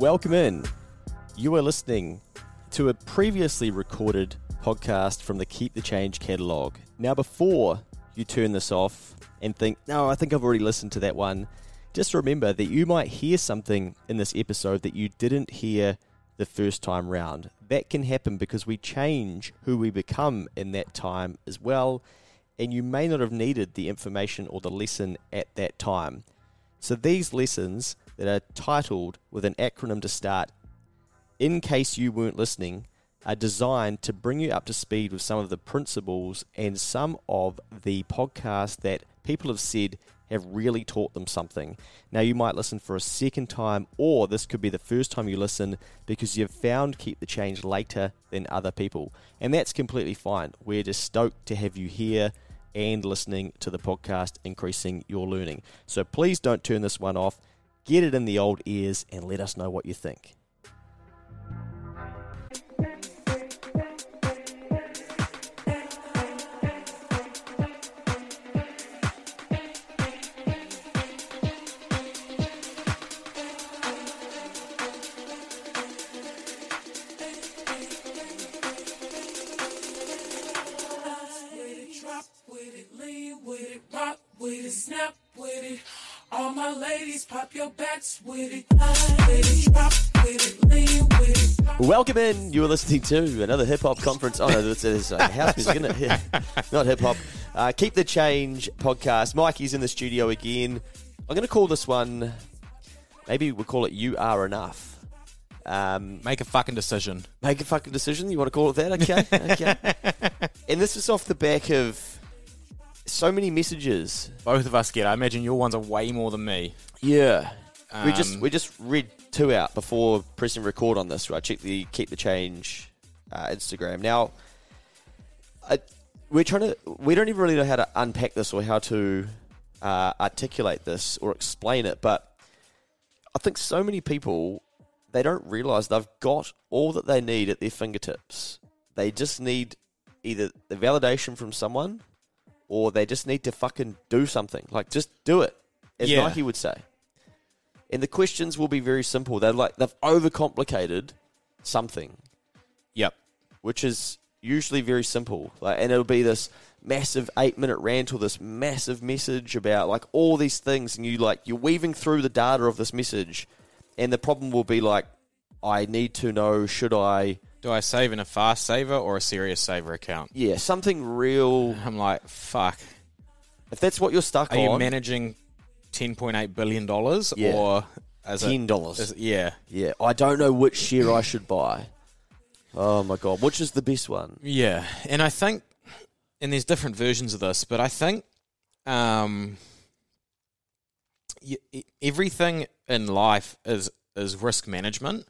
Welcome in. You are listening to a previously recorded podcast from the Keep the Change catalogue. Now, before you turn this off and think, no, I think I've already listened to that one, just remember that you might hear something in this episode that you didn't hear the first time round. That can happen because we change who we become in that time as well, and you may not have needed the information or the lesson at that time. So, these lessons that are titled with an acronym to start, in case you weren't listening, are designed to bring you up to speed with some of the principles and some of the podcasts that people have said have really taught them something. Now, you might listen for a second time, or this could be the first time you listen because you've found Keep the Change later than other people. And that's completely fine. We're just stoked to have you here and listening to the podcast, increasing your learning. So please don't turn this one off. Get it in the old ears and let us know what you think. Welcome in. You are listening to another hip hop conference. Oh no, this is uh, house music, isn't it? Not hip hop. Uh, Keep the Change podcast. Mikey's in the studio again. I'm going to call this one. Maybe we'll call it "You Are Enough." Um, Make a fucking decision. make a fucking decision. You want to call it that? Okay, okay. and this is off the back of so many messages. Both of us get. I imagine your ones are way more than me. Yeah, we just Um, we just read two out before pressing record on this. Right, check the keep the change uh, Instagram. Now, I, we're trying to we don't even really know how to unpack this or how to uh, articulate this or explain it, but I think so many people they don't realize they've got all that they need at their fingertips. They just need either the validation from someone or they just need to fucking do something. Like just do it. As Yeah. Nike would say. And the questions will be very simple. They're like they've overcomplicated something, Yep. which is usually very simple. Like and it'll be this massive eight minute rant or this massive message about like all these things and you like you're weaving through the data of this message and the problem will be like I need to know should I Do I save in a fast saver or a serious saver account? yeah, something real I'm like, fuck. if that's what you're stuck Are you on managing ten point eight billion dollars Yeah. or as ten dollars. yeah, Yeah, I don't know which share I should buy. Oh my god, which is the best one? yeah, and I think, and there's different versions of this, but I think, um, everything in life is is risk management,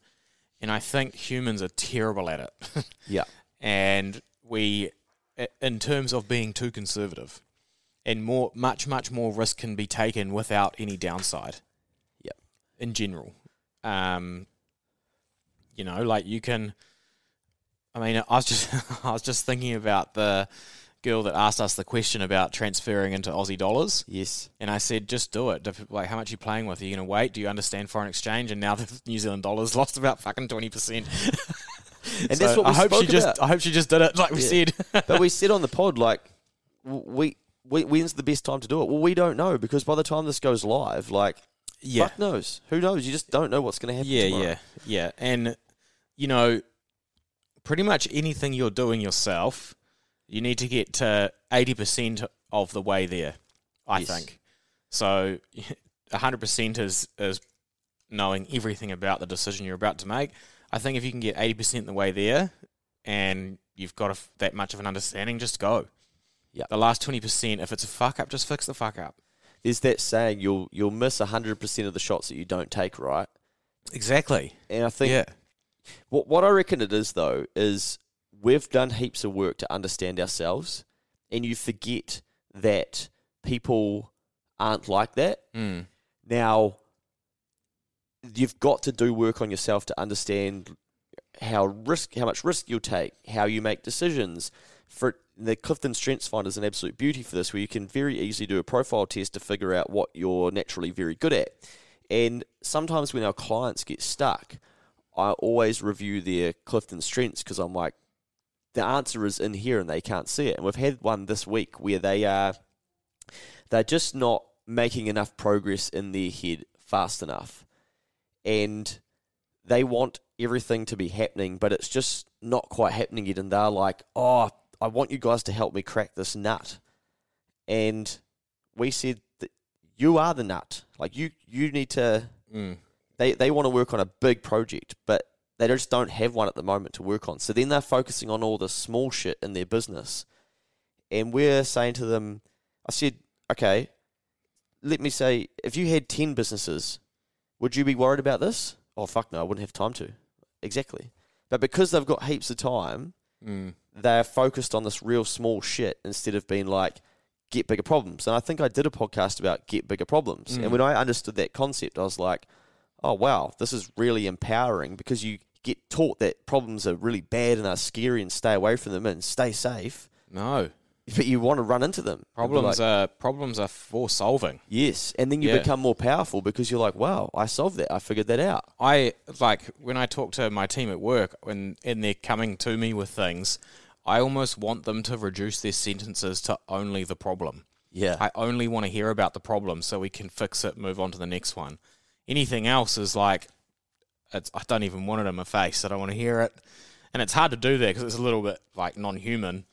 and I think humans are terrible at it. Yeah, and we, in terms of being too conservative, and more, much, much more risk can be taken without any downside. Yep. In general, um, you know, like you can. I mean, I was just, I was just thinking about the girl that asked us the question about transferring into Aussie dollars, yes, and I said, just do it. Like, how much are you playing with? Are you going to wait? Do you understand foreign exchange? And now the New Zealand dollar's lost about fucking twenty percent. and that's what we I hope she just. I hope she just did it like we Yeah. said. but we said on the pod like, we when's the best time to do it? Well, we don't know because by the time this goes live, like, yeah, fuck knows, who knows? You just don't know what's going to happen. yeah, tomorrow. yeah, yeah. And you know, pretty much anything you're doing yourself, you need to get to eighty percent of the way there. I Yes. think so. hundred percent is is knowing everything about the decision you're about to make. I think if you can get eighty percent the way there, and you've got a that much of an understanding, just go. Yeah. The last twenty percent, if it's a fuck up, just fix the fuck up. There's that saying you'll you'll miss hundred percent of the shots that you don't take, right? Exactly. And I think yeah. What what I reckon it is though is we've done heaps of work to understand ourselves, and you forget that people aren't like that. Mm. Now, you've got to do work on yourself to understand how risk, how much risk you'll take, how you make decisions. For the Clifton Strengths Finder is an absolute beauty for this, where you can very easily do a profile test to figure out what you're naturally very good at. And sometimes when our clients get stuck, I always review their Clifton strengths because I'm like, the answer is in here and they can't see it. And we've had one this week where they are they're just not making enough progress in their head fast enough. And they want everything to be happening, but it's just not quite happening yet. And they're like, oh, I want you guys to help me crack this nut. And we said that you are the nut. Like you, you need to. Mm. They they want to work on a big project, but they just don't have one at the moment to work on. So then they're focusing on all the small shit in their business. And we're saying to them, I said, okay, let me say, if you had 10 businesses, would you be worried about this? Oh, fuck no, I wouldn't have time to. Exactly. But because they've got heaps of time, Mm. They're focused on this real small shit instead of being like, get bigger problems. And I think I did a podcast about get bigger problems. Mm. And when I understood that concept, I was like, oh, wow, this is really empowering because you get taught that problems are really bad and are scary and stay away from them and stay safe. No But you want to run into them. problems like, are problems are for solving. Yes, and then you Yeah. become more powerful because you're like, wow, I solved that. I figured that out. I like when I talk to my team at work when and they're coming to me with things, I almost want them to reduce their sentences to only the problem. Yeah. I only want to hear about the problem so we can fix it, move on to the next one. Anything else is like, it's, I don't even want it in my face. I don't want to hear it, and it's hard to do that because it's a little bit like non-human.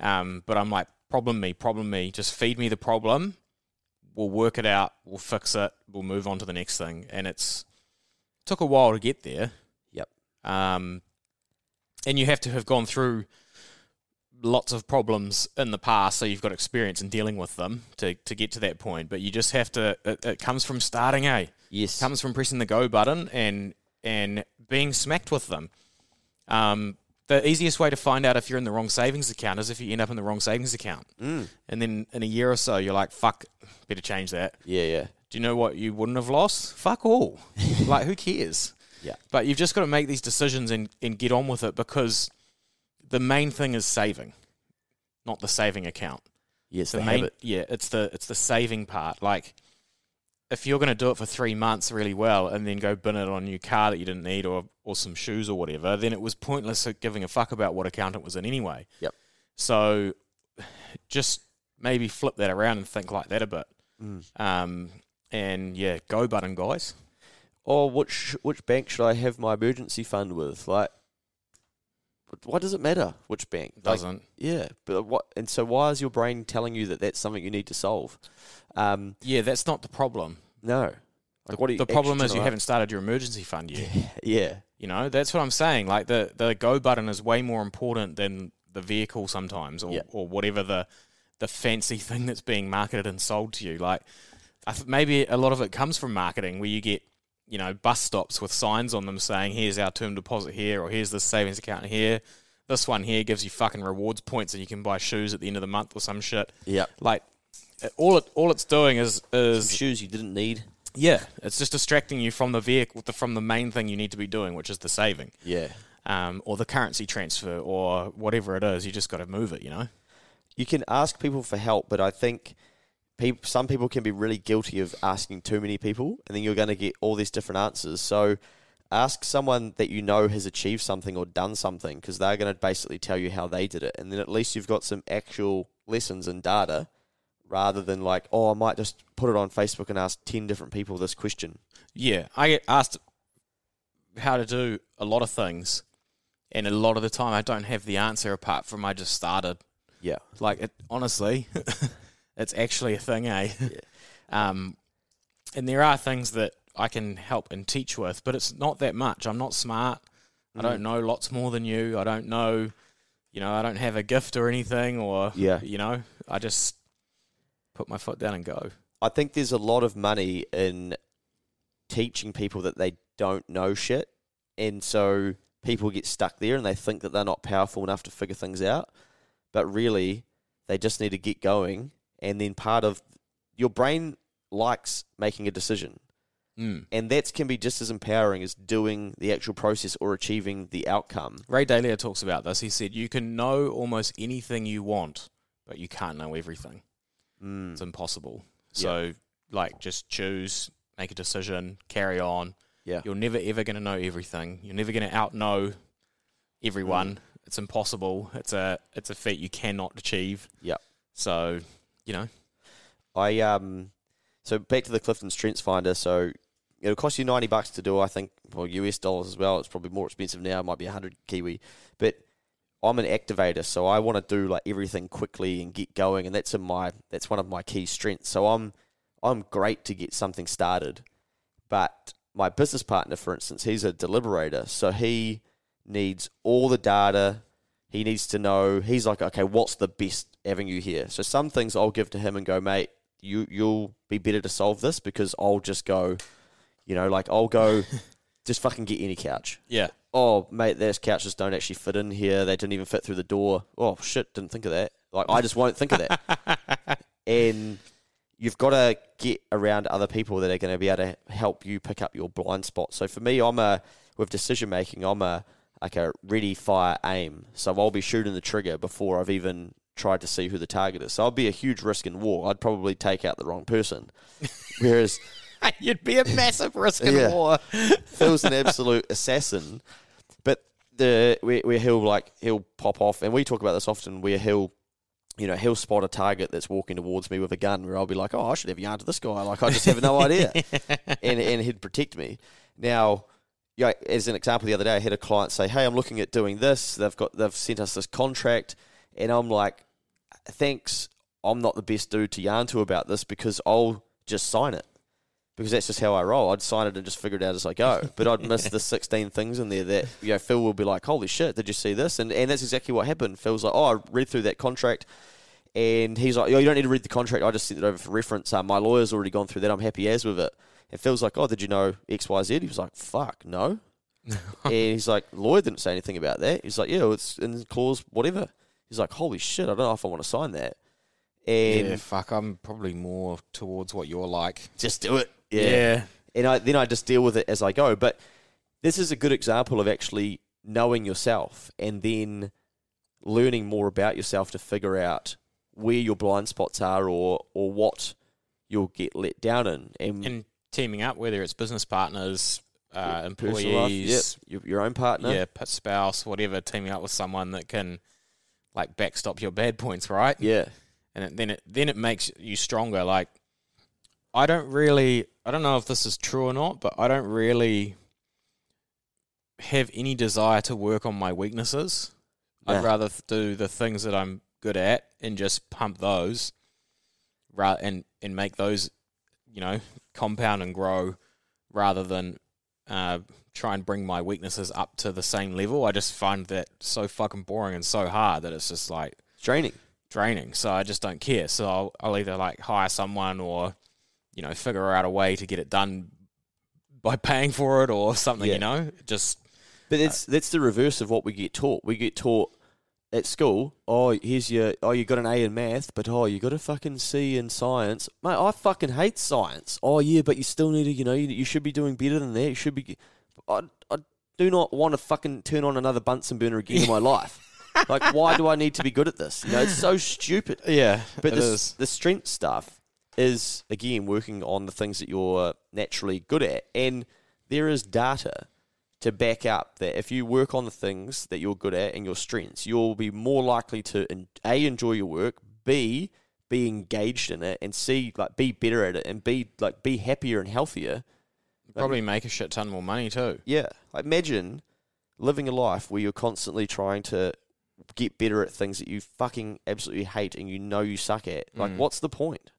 Um, but I'm like, problem me, problem me. Just feed me the problem. We'll work it out. We'll fix it. We'll move on to the next thing. And it's took a while to get there. Yep. Um, and you have to have gone through lots of problems in the past, so you've got experience in dealing with them to, to get to that point. But you just have to. It, it comes from starting, eh? yes. comes from pressing the go button and and being smacked with them. Um, the easiest way to find out if you're in the wrong savings account is if you end up in the wrong savings account, Mm. and then in a year or so you're like, "Fuck, better change that." Yeah, yeah. Do you know what you wouldn't have lost? Fuck all. like, who cares? Yeah. But you've just got to make these decisions and, and get on with it because the main thing is saving, not the saving account. Yes, The the main, habit. yeah, it's the it's the saving part. Like, if you're going to do it for three months really well and then go bin it on a new car that you didn't need or or some shoes or whatever, then it was pointless giving a fuck about what account it was in anyway. Yep. So, just maybe flip that around and think like that a bit. Mm. Um, and yeah, go button, guys. Or which which bank should I have my emergency fund with? Like, what does it matter which bank? Like, Doesn't. yeah, but what? And so, why is your brain telling you that that's something you need to solve? Um, yeah, that's not the problem. no. Like, what are you The problem is you haven't started your emergency fund yet. Yeah, You know, that's what I'm saying. Like the the go button is way more important than the vehicle sometimes, or Yeah. or whatever the the fancy thing that's being marketed and sold to you. Like, I th- maybe a lot of it comes from marketing, where you get you know bus stops with signs on them saying, "Here's our term deposit here," or "Here's the savings account here." This one here gives you fucking rewards points, and you can buy shoes at the end of the month or some shit. yeah. Like, all it all it's doing is Some is shoes you didn't need. yeah, it's just distracting you from the vehicle, from the main thing you need to be doing, which is the saving Yeah. um, or the currency transfer or whatever it is. You just got to move it, you know. you can ask people for help, but I think peop some people can be really guilty of asking too many people, and then you're going to get all these different answers. So ask someone that you know has achieved something or done something, because they're going to basically tell you how they did it, and then at least you've got some actual lessons and data, rather than like, oh, I might just put it on Facebook and ask ten different people this question. Yeah, I get asked how to do a lot of things, and a lot of the time I don't have the answer apart from I just started. Yeah, Like it, honestly, it's actually a thing, eh? um, and there are things that I can help and teach with, but it's not that much. I'm not smart. I don't know lots more than you. I don't know, you know, I don't have a gift or anything, or Yeah. you know, I just put my foot down and go. I think there's a lot of money in teaching people that they don't know shit. And so people get stuck there and they think that they're not powerful enough to figure things out. But really, they just need to get going. And then part of your brain likes making a decision. Mm. And that can be just as empowering as doing the actual process or achieving the outcome. Ray Dalio talks about this. He said, You can know almost anything you want, but you can't know everything. Mm. It's impossible. So, like, just choose make a decision, carry on. Yeah. You're never ever going to know everything. You're never going to out know everyone. It's impossible. It's a it's a feat you cannot achieve. Yep. So, you know, I um, so back to the Clifton Strengths Finder. So it'll cost you ninety bucks to do. I think well US dollars as well. It's probably more expensive now. It might be hundred Kiwi, but I'm an activator, so I want to do like everything quickly and get going, and that's in my that's one of my key strengths. So I'm I'm great to get something started, but my business partner, for instance, he's a deliberator, so he needs all the data. He needs to know. He's like, okay, what's the best avenue here? So some things I'll give to him and go, mate, you you'll be better to solve this because I'll just go, you know, like I'll go, just fucking get any couch yeah. oh mate, those couches don't actually fit in here. They didn't even fit through the door. Oh shit, didn't think of that. Like I just won't think of that. and you've got to get around other people that are going to be able to help you pick up your blind spot. So for me, I'm a with decision making. I'm a like a ready, fire, aim. So I'll be shooting the trigger before I've even tried to see who the target is. So I'll be a huge risk in war. I'd probably take out the wrong person. Whereas You'd be a massive risk in Yeah. war. Phil's an absolute assassin, but the where, where he'll like he'll pop off, and we talk about this often. Where he'll, you know, he'll spot a target that's walking towards me with a gun, where I'll be like, oh, I should have yarn to this guy. Like I just have no idea, and and he'd protect me. Now, yeah, as an example, the other day I had a client say, hey, I'm looking at doing this. They've got they've sent us this contract, and I'm like, thanks. I'm not the best dude to yarn to about this because I'll just sign it because that's just how I roll. I'd sign it and just figure it out as I go. But I'd miss the 16 things in there that, you know, Phil will be like, holy shit, did you see this? And, and that's exactly what happened. Phil's like, oh, I read through that contract. And he's like, oh, you don't need to read the contract. I just sent it over for reference. Uh, my lawyer's already gone through that. I'm happy as with it. And Phil's like, oh, did you know X, Y, Z? He was like, fuck, no. and he's like, lawyer didn't say anything about that. He's like, yeah, it's in clause whatever. He's like, holy shit, I don't know if I want to sign that. And yeah, fuck. I'm probably more towards what you're like. just do it. Yeah. And I then I just deal with it as I go. But this is a good example of actually knowing yourself and then learning more about yourself to figure out where your blind spots are or or what you'll get let down in. And, And teaming up, whether it's business partners, uh, personal life, employees, yep, your, your own partner. yeah, spouse, whatever, teaming up with someone that can like backstop your bad points, right? Yeah. and it, then it then it makes you stronger. Like I don't really, I don't know if this is true or not, but I don't really have any desire to work on my weaknesses. Nah. I'd rather do the things that I'm good at and just pump those, and and make those, you know, compound and grow, rather than uh, try and bring my weaknesses up to the same level. I just find that so fucking boring and so hard that it's just like draining. draining. So I just don't care. So I'll, I'll either like hire someone or, you know, figure out a way to get it done by paying for it or something. Yeah. You know, just But it's that's the reverse of what we get taught. We get taught at school, oh, here's your, oh, you got an A in math, but oh, you got a fucking C in science. Mate, I fucking hate science. Oh yeah, but you still need to, you know, you, you should be doing better than that. You should be. I, I do not want to fucking turn on another Bunsen burner again in my life. Like, why do I need to be good at this? You know, it's so stupid. yeah. But this, is. the strength stuff is again working on the things that you're naturally good at, and there is data to back up that if you work on the things that you're good at and your strengths, you'll be more likely to a enjoy your work, b be engaged in it, and c like be better at it, and b like be happier and healthier. Probably make a shit ton more money too. Yeah, like imagine living a life where you're constantly trying to get better at things that you fucking absolutely hate and you know you suck at. Like, Mm. what's the point?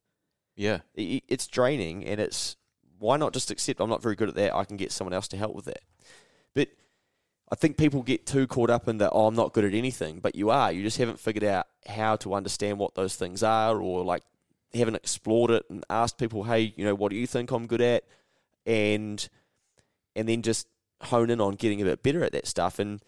Yeah. I- I- it's draining and it's why not just accept I'm not very good at that I can get someone else to help with that but I think people get too caught up in that oh I'm not good at anything but you are you just haven't figured out how to understand what those things are or like haven't explored it and asked people hey you know what do you think I'm good at and and then just hone in on getting a bit better at that stuff and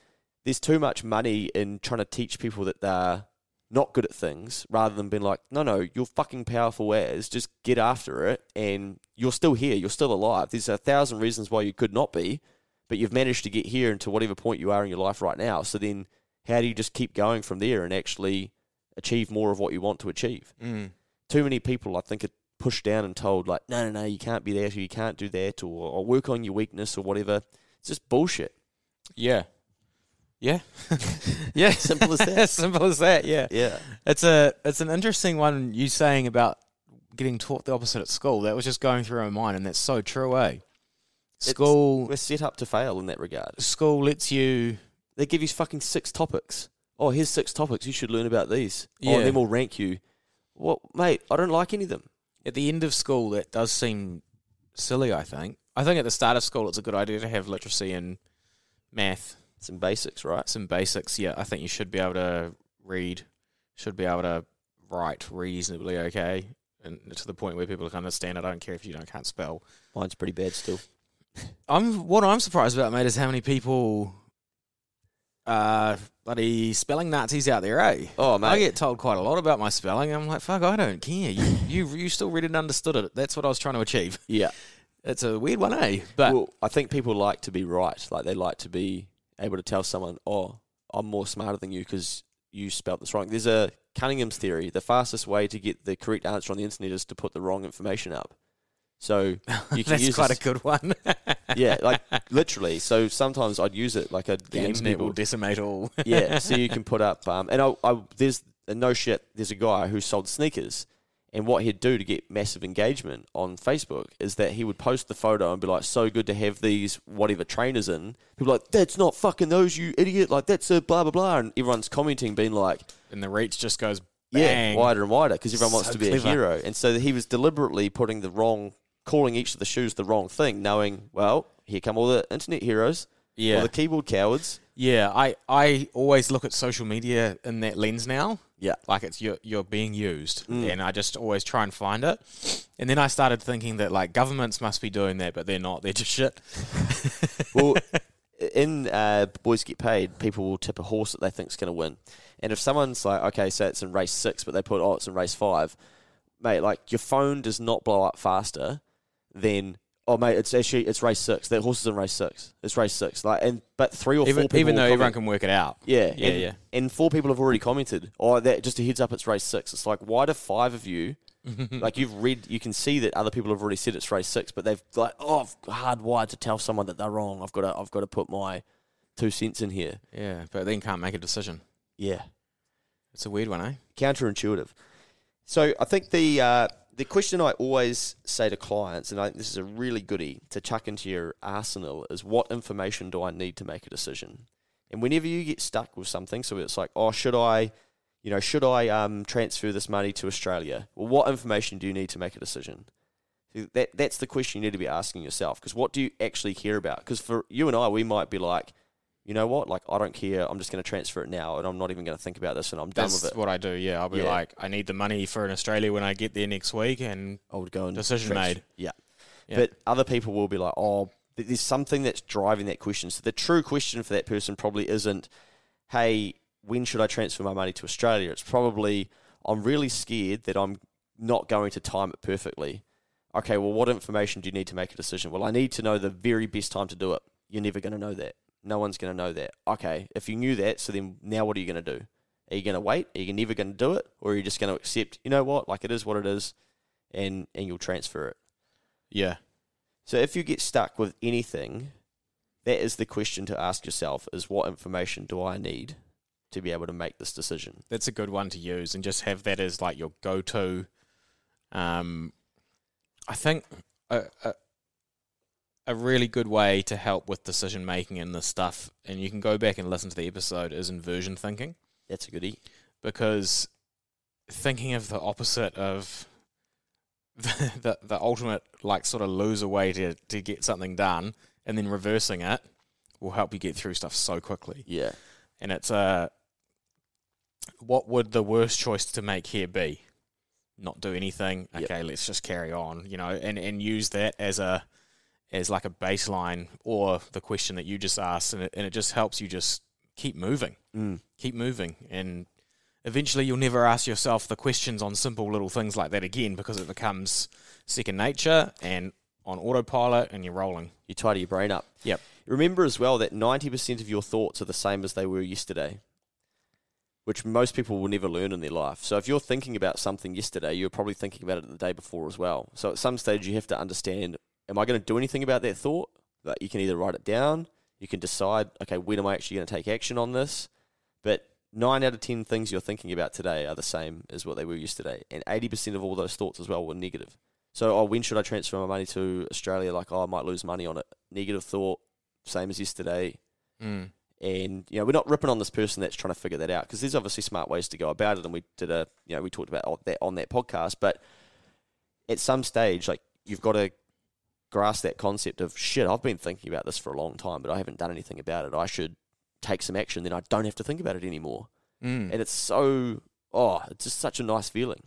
there's too much money in trying to teach people that they're not good at things rather than being like, no, no, you're fucking powerful as. Just get after it and you're still here. You're still alive. There's a thousand reasons why you could not be, but you've managed to get here and to whatever point you are in your life right now. So then how do you just keep going from there and actually achieve more of what you want to achieve? Mm. Too many people, I think, are pushed down and told like, no, no, no, you can't be that, or you can't do that, or, or work on your weakness, or whatever. It's just bullshit. Yeah. Yeah. yeah. Simple as that. Simple as that, yeah. Yeah, It's a it's an interesting one you saying about getting taught the opposite at school. That was just going through my mind and that's so true, eh? School we're set up to fail in that regard. school lets you They give you fucking six topics. Oh, here's six topics. You should learn about these. Oh, Yeah. and then we'll rank you. What, mate? I don't like any of them. at the end of school that does seem silly, I think. I think at the start of school it's a good idea to have literacy and math, Some basics, right? some basics. Yeah, I think you should be able to read, should be able to write reasonably okay. And to the point where people can understand. I don't care if you don't can't spell. Mine's pretty bad still. I'm what I'm surprised about, mate, is how many people uh bloody spelling Nazis out there, eh? Oh, mate. I get told quite a lot about my spelling. I'm like, fuck, I don't care. You you you still read and understood it. That's what I was trying to achieve. yeah. It's a weird one, eh? But well, I think people like to be right. Like they like to be able to tell someone, "Oh, I'm more smarter than you because you spelt this wrong." There's a Cunningham's theory. The fastest way to get the correct answer on the internet is to put the wrong information up. So you can that's use quite this- a good one. yeah, like literally. So sometimes I'd use it like a the internet people. will decimate all. yeah, so you can put up, um, and I, I there's uh, no shit. There's a guy who sold sneakers, and what he'd do to get massive engagement on Facebook is that he would post the photo and be like, "So good to have these whatever trainers in." People like, "That's not fucking those, you idiot!" Like that's a blah blah blah, and everyone's commenting, being like, and the reach just goes "Yeah, wider and wider," because everyone wants So to be clever. a hero, and so he was deliberately putting the wrong, calling each of the shoes the wrong thing, knowing, well, here come all the internet heroes, Yeah. all the keyboard cowards. Yeah, I, I always look at social media in that lens now. Yeah. Like it's you're you're being used. Mm. And I just always try and find it. And then I started thinking that like governments must be doing that, but they're not. They're just shit. Well, in uh, Boys Get Paid, people will tip a horse that they think's going to win. And if someone's like, okay, so it's in race six, but they put, oh, it's in race five, mate, like your phone does not blow up faster than, oh, mate, it's actually, it's race six. That horse is in race six. It's race six. Like, and, but three or four people even though everyone can work it out. yeah, Yeah, and, yeah. And four people have already commented. Oh, that just a heads up, it's race six. It's like, why do five of you, like you've read, you can see that other people have already said it's race six, but they've like, oh, I've hardwired to tell someone that they're wrong. I've got to, I've got to put my two cents in here. Yeah, but then can't make a decision. Yeah, It's a weird one, eh? counterintuitive. So I think the uh, the question I always say to clients, and I, think this is a really goodie to chuck into your arsenal, is what information do I need to make a decision? And whenever you get stuck with something, so it's like, oh, should I, you know, should I um, transfer this money to Australia? Well, what information do you need to make a decision? That that's the question you need to be asking yourself. Because what do you actually care about? Because for you and I, we might be like, you know what, like I don't care. I'm just going to transfer it now, and I'm not even going to think about this, and I'm done That's with it. That's what I do. Yeah, I'll be Yeah. like, I need the money for in Australia when I get there next week, and I would go and Decision made. Yeah. Yeah. But other people will be like, oh, th- there's something that's driving that question. So the true question for that person probably isn't, hey, when should I transfer my money to Australia? It's probably, I'm really scared that I'm not going to time it perfectly. Okay, well, what information do you need to make a decision? Well, I need to know the very best time to do it. You're never going to know that. No one's going to know that. Okay, if you knew that, so then now what are you going to do? Are you going to wait? Are you never going to do it? Or are you just going to accept, you know what, like it is what it is, and, and you'll transfer it? yeah, So if you get stuck with anything, that is the question to ask yourself is what information do I need to be able to make this decision? that's a good one to use, and just have that as like your go-to. Um, I think a, a a really good way to help with decision making and this stuff, and you can go back and listen to the episode, is inversion thinking, That's a goodie. because thinking of the opposite of the, the the ultimate like sort of loser way to to get something done, and then reversing it will help you get through stuff so quickly. Yeah. and it's uh, what would the worst choice to make here be? Not do anything. Yep. Okay, let's just carry on. You know, and and use that as a as like a baseline or the question that you just asked, and it, and it just helps you just keep moving, Mm. keep moving, and eventually you'll never ask yourself the questions on simple little things like that again because it becomes second nature and on autopilot, and you're rolling. You tidy your brain up. Yep. Remember as well that 90% of your thoughts are the same as they were yesterday. which most people will never learn in their life. So if you're thinking about something yesterday, you're probably thinking about it the day before as well. So at some stage, you have to understand: Am I going to do anything about that thought? Like you can either write it down, you can decide, okay, when am I actually going to take action on this? But nine out of ten things you're thinking about today are the same as what they were yesterday, and eighty percent of all those thoughts as well were negative. So, oh, when should I transfer my money to Australia? Like, oh, I might lose money on it. Negative thought, same as yesterday. Mm. And you know, we're not ripping on this person that's trying to figure that out because there's obviously smart ways to go about it, and we did a, you know, we talked about that on that podcast. But at some stage, like you've got to grasp that concept of shit. I've been thinking about this for a long time, but I haven't done anything about it. I should take some action. Then I don't have to think about it anymore. Mm. And it's so, oh, it's just such a nice feeling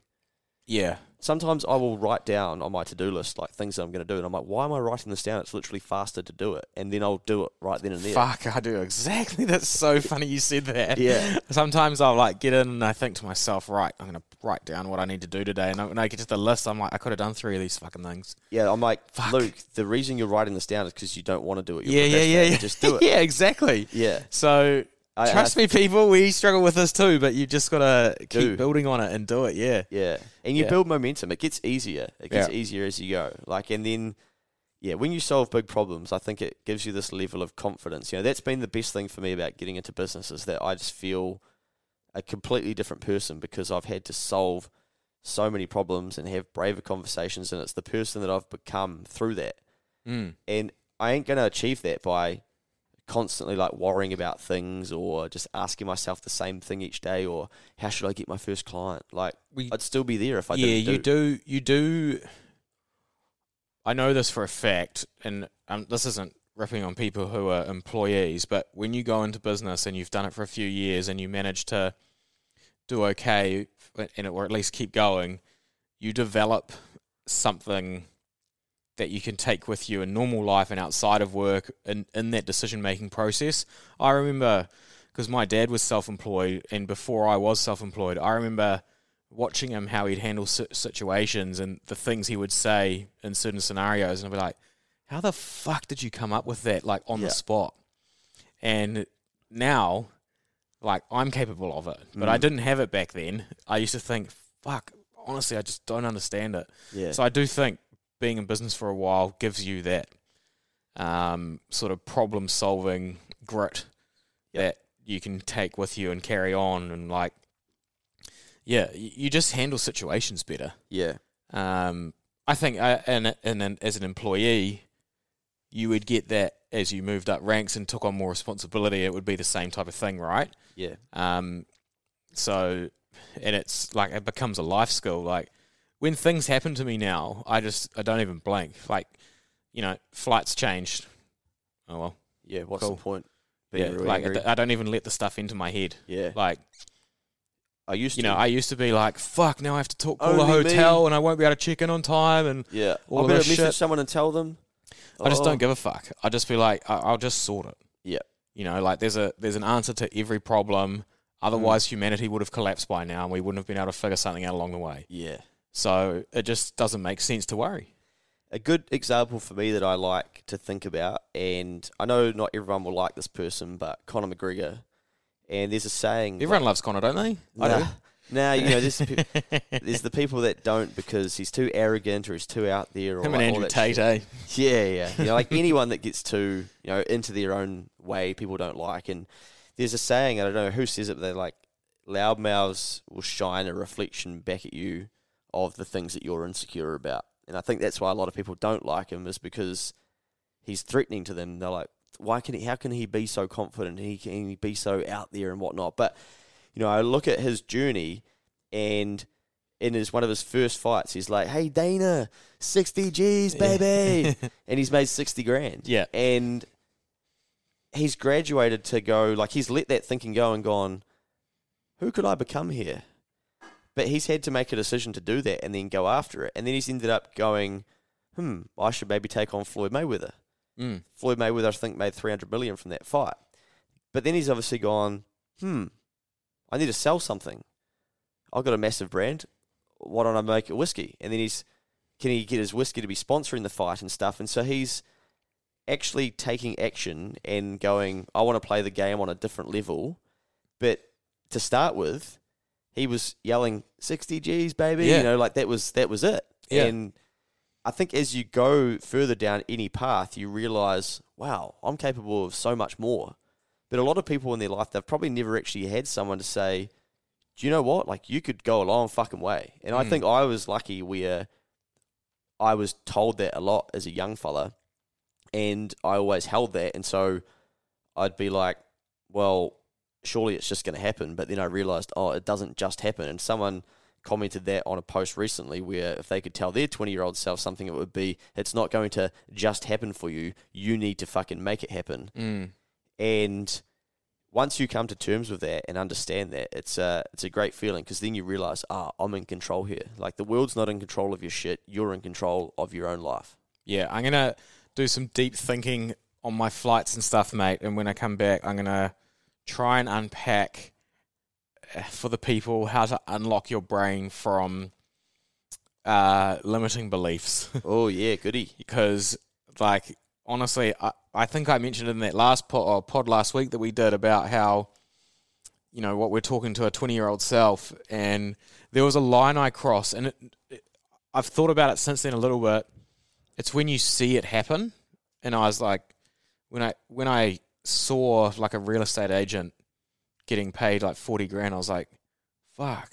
Yeah. Sometimes I will write down on my to do list like things that I'm going to do, and I'm like, why am I writing this down? It's literally faster to do it, and then I'll do it right then and there. Fuck, I do exactly. That's so funny you said that. Yeah. Sometimes I'll like get in and I think to myself, right, I'm gonna write down what I need to do today, and when I get to the list, I'm like, I could have done three of these fucking things. Yeah, I'm like, Fuck. Luke, the reason you're writing this down is because you don't want to do it. You're Yeah, yeah, yeah, yeah. Just do it. yeah, exactly. Yeah. So I- trust I- me, people, we struggle with this too, but you just gotta keep Do. building on it and do it. Yeah. Yeah. And you Yeah. build momentum. It gets easier. It gets Yeah. easier as you go. Like, and then, yeah, when you solve big problems, I think it gives you this level of confidence. You know, that's been the best thing for me about getting into business is that I just feel a completely different person because I've had to solve so many problems and have braver conversations, and it's the person that I've become through that. Mm. And I ain't going to achieve that by constantly like worrying about things or just asking myself the same thing each day or how should I get my first client? Like We- I'd still be there if I yeah, didn't you do. You do. I know this for a fact, and um, this isn't ripping on people who are employees, but when you go into business and you've done it for a few years and you manage to do okay, and or at least keep going, you develop something that you can take with you in normal life and outside of work in, in that decision making process. I remember because my dad was self employed, and before I was self employed, I remember watching him how he'd handle situations and the things he would say in certain scenarios, and I'd be like, "How the fuck did you come up with that? Like on Yeah. the spot?" And now, like I'm capable of it, but I Mm. didn't have it back then. I used to think, "Fuck." Honestly, I just don't understand it. Yeah. So I do think being in business for a while gives you that um, sort of problem solving grit Yep. that you can take with you and carry on and like yeah you just handle situations better yeah. um, i think uh, and, and, and as an employee you would get that as you moved up ranks and took on more responsibility it would be the same type of thing right Yeah. um, so, and it's like it becomes a life skill. Like when things happen to me now, I just I don't even blink. Like, you know, flights changed. Oh well, Yeah. What's Cool. the point? Being yeah. really Like angry? I don't even let the stuff into my head. yeah. Like I used you to. know, I used to be like, fuck, now I have to talk call the Only me. hotel and I won't be able to check in on time and yeah. all I better message shit. someone and tell them. I just Oh, don't give a fuck. I just be like, I- I'll just sort it. Yeah. You know, like there's a there's an answer to every problem. Mm. Otherwise, humanity would have collapsed by now, and we wouldn't have been able to figure something out along the way. Yeah. So it just doesn't make sense to worry. A good example for me that I like to think about, and I know not everyone will like this person, but Conor McGregor. And there's a saying. Everyone loves Conor, don't they? I Nah, do. nah, you know, there's, pe- there's the people that don't because he's too arrogant or he's too out there. Or Him like and Andrew Tate, eh? Yeah, yeah. You know, like anyone that gets too, you know, into their own way, people don't like. And there's a saying, I don't know who says it, but they're like, loud mouths will shine a reflection back at you of the things that you're insecure about. And I think that's why a lot of people don't like him is because he's threatening to them. They're like, why can he, how can he be so confident? He can he be so out there and whatnot. But, you know, I look at his journey and in his one of his first fights, he's like, "Hey Dana, sixty G's, baby," and he's made sixty grand. Yeah. and he's graduated to go like he's let that thinking go and gone. Who could I become here? But he's had to make a decision to do that and then go after it, and then he's ended up going, "Hmm, I should maybe take on Floyd Mayweather." Mm. Floyd Mayweather, I think, made three hundred million from that fight. But then he's obviously gone, hmm, I need to sell something. I've got a massive brand. Why don't I make a whiskey? And then he's, can he get his whiskey to be sponsoring the fight and stuff? And so he's actually taking action and going, I want to play the game on a different level. But to start with, he was yelling sixty G's, baby. Yeah. You know, like that was that was it. Yeah. And I think as you go further down any path, you realize, wow, I'm capable of so much more. But a lot of people in their life, they've probably never actually had someone to say, do you know what? Like, you could go a long fucking way. And I Mm. think I was lucky where I was told that a lot as a young fella. And I always held that. And so I'd be like, well, surely it's just going to happen. But then I realized, oh, it doesn't just happen. And someone commented that on a post recently where if they could tell their 20 year old self something, it would be, it's not going to just happen for you. You need to fucking make it happen. Mm. And once you come to terms with that and understand that, it's a, it's a great feeling because then you realize, ah, I'm in control here. Like the world's not in control of your shit. You're in control of your own life. Yeah, I'm gonna do some deep thinking on my flights and stuff, mate. And when I come back, I'm gonna try and unpack uh, for the people how to unlock your brain from uh, limiting beliefs. oh, yeah, goody. because, like, honestly, I, I think I mentioned in that last pod, or pod last week that we did about how, you know, what we're talking to a 20 year old self, and there was a line I crossed, and it, it, I've thought about it since then a little bit. It's when you see it happen, and I was like, when I when I saw like a real estate agent getting paid like 40 grand, I was like, fuck.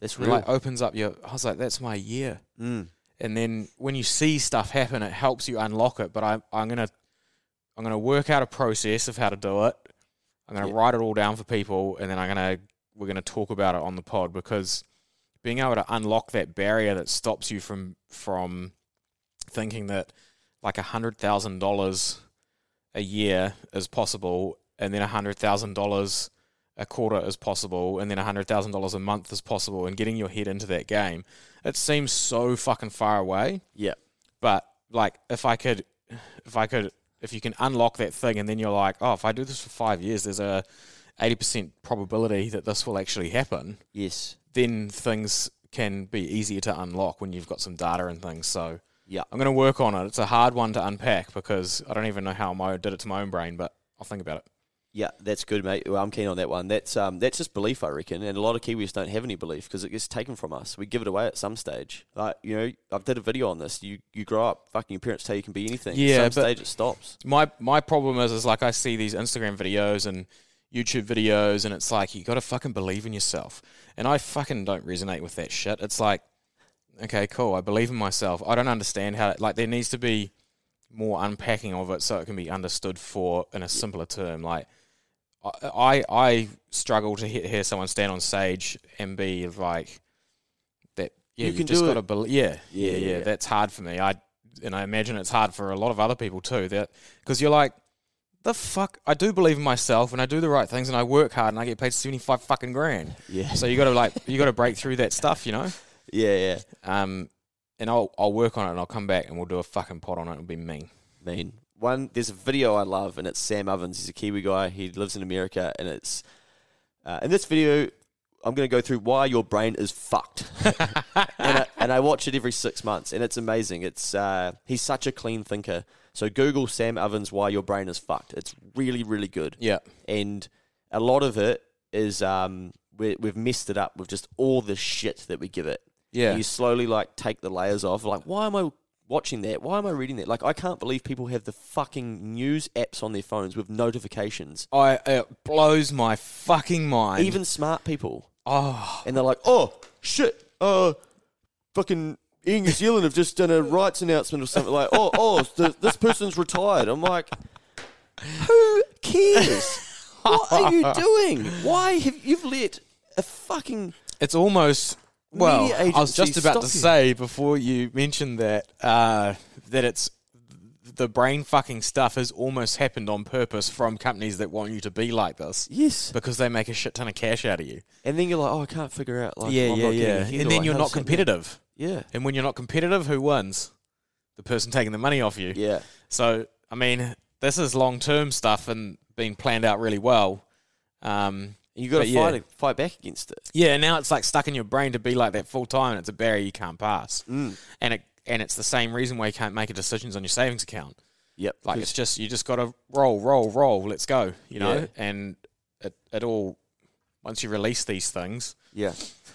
That's It like opens up your. I was like, that's my year mm. and then when you see stuff happen, it helps you unlock it. But I, I'm gonna, I'm gonna work out a process of how to do it. I'm gonna Yeah. write it all down for people, and then I'm gonna, we're gonna talk about it on the pod because being able to unlock that barrier that stops you from from thinking that like a hundred thousand dollars a year is possible, and then a hundred thousand dollars a quarter is possible, and then a hundred thousand dollars a month is possible, and getting your head into that game, it seems so fucking far away. Yeah. But like, if I could, if I could, if you can unlock that thing, and then you're like, oh, if I do this for five years, there's a eighty percent probability that this will actually happen. Yes. Then things can be easier to unlock when you've got some data and things. So Yeah. I'm going to work on it. It's a hard one to unpack because I don't even know how I did it to my own brain, but I'll think about it. Yeah, that's good, mate. Well, I'm keen on that one. That's um, that's just belief, I reckon. And a lot of Kiwis don't have any belief because it gets taken from us. We give it away at some stage. Like you know, I did a video on this. You you grow up, fucking your parents tell you can be anything. Yeah, some but- stage it stops. my my problem is is like I see these Instagram videos and YouTube videos and it's like you got to fucking believe in yourself. And I fucking don't resonate with that shit. It's like okay, cool, I believe in myself. I don't understand how like there needs to be more unpacking of it so it can be understood for in a simpler term. Like I I, I struggle to hear, hear someone stand on stage and be like that yeah You you, can just got to believe yeah, Yeah, yeah that's hard for me. I and I imagine it's hard for a lot of other people too that because you're like the fuck I do believe in myself and I do the right things and I work hard and I get paid 75 fucking grand. Yeah, so you got to like you got to break through that stuff you know yeah, yeah. um and I'll I'll work on it and I'll come back and we'll do a fucking pot on it it'll be mean mean. One, there's a video I love, and it's Sam Ovens. He's a Kiwi guy. He lives in America, and it's uh, in this video. I'm going to go through why your brain is fucked, and, I, and I watch it every six months, and it's amazing. It's uh, he's such a clean thinker. So Google Sam Ovens why your brain is fucked. It's really really good, yeah and a lot of it is um, we, we've messed it up with just all the shit that we give it. Yeah You slowly like take the layers off. Like, why am I watching that? Why am I reading that? Like, I can't believe people have the fucking news apps on their phones with notifications. I it blows my fucking mind Even smart people, oh and they're like, "Oh shit, uh, fucking." Air New Zealand have just done a rights announcement or something like, oh, oh, th- this person's retired. I'm like, who cares? what are you doing? Why have you've let a fucking It's almost well. I was just about to you. say before you mentioned that uh, that it's the brain fucking stuff has almost happened on purpose from companies that want you to be like this yes? because they make a shit ton of cash out of you. And then you're like, oh, I can't figure out. Like, yeah, yeah, yeah. And then like, you're not competitive. Yeah, And when you're not competitive, who wins? The person taking the money off you. yeah. So I mean, this is long term stuff and being planned out really well. Um, You got to But yeah. fight fight back against it. Yeah, now it's like stuck in your brain to be like that full time, and it's a barrier you can't pass. Mm. And it and it's the same reason why you can't make a decisions on your savings account. Yep. Like it's just you just got to roll, roll, roll. Let's go. You know, Yeah. and it it all once you release these things, Yeah.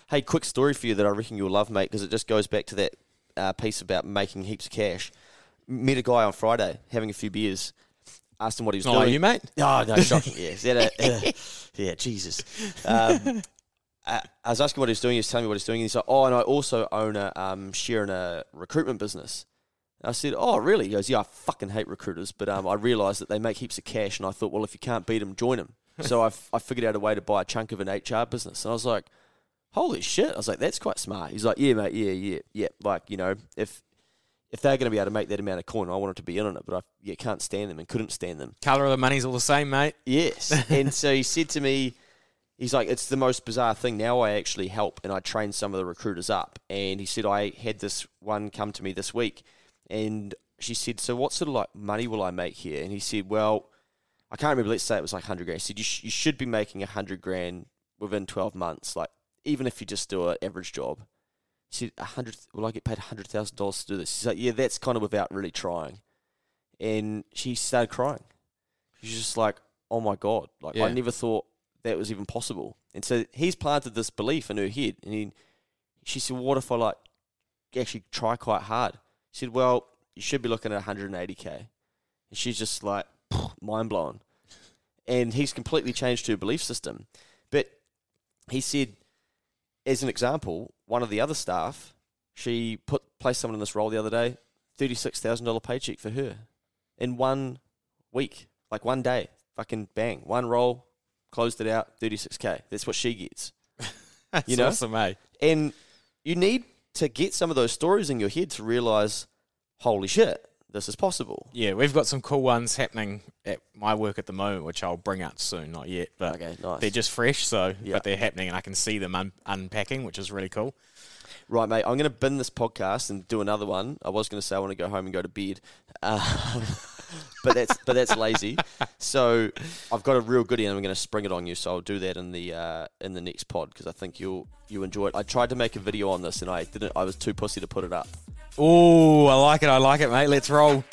Hey, quick story for you that I reckon you'll love, mate, because it just goes back to that uh, piece about making heaps of cash. Met a guy on Friday having a few beers. Asked him what he was not doing. like you, mate. Oh, no, shocking. Yeah, that a- a- yeah, Jesus. Um, I, I was asking what he was doing. He was telling me what he's doing. And he's like, oh, and I also own a um, share in a recruitment business. And I said, oh, really? He goes, yeah, I fucking hate recruiters, but um, I realised that they make heaps of cash, and I thought, well, if you can't beat them, join them. so I, f- I figured out a way to buy a chunk of an HR business. And I was like, holy shit. I was like, that's quite smart. He's like, yeah, mate, yeah, yeah, yeah. Like, you know, if if they're going to be able to make that amount of coin, I wanted to be in on it, but I yeah, can't stand them and couldn't stand them. Colour of the money's all the same, mate. Yes. and so he said to me, he's like, it's the most bizarre thing. Now I actually help and I train some of the recruiters up. And he said, I had this one come to me this week and she said, so what sort of like money will I make here? And he said, well, I can't remember. Let's say it was like 100 grand. He said, you, sh- you should be making 100 grand within 12 months. Like, even if you just do an average job. He said, a hundred, will I get paid $100,000 to do this? He's like, yeah, that's kind of without really trying. And she started crying. She's just like, oh my God. Like, Yeah. I never thought that was even possible. And so he's planted this belief in her head. And he, she said, well, what if I like actually try quite hard? She said, well, you should be looking at 180K. And she's just like, mind blown. And he's completely changed her belief system. But he said, as an example, one of the other staff, she put placed someone in this role the other day, thirty-six thousand dollar paycheck for her in one week, like one day, fucking bang, one role, closed it out, thirty-six k. That's what she gets. That's You know? awesome, mate. And you need to get some of those stories in your head to realize, holy shit, this is possible. Yeah, we've got some cool ones happening at my work at the moment, which I'll bring out soon. Not yet, but Okay, nice. they're just fresh, so Yeah. but they're happening, and I can see them un- unpacking, which is really cool. Right, mate. I'm going to bin this podcast and do another one. I was going to say I want to go home and go to bed, um, but that's but that's lazy. So I've got a real goodie, and I'm going to spring it on you. So I'll do that in the uh, in the next pod because I think you'll you enjoy it. I tried to make a video on this, and I didn't. I was too pussy to put it up. Oh, I like it. I like it, mate. Let's roll.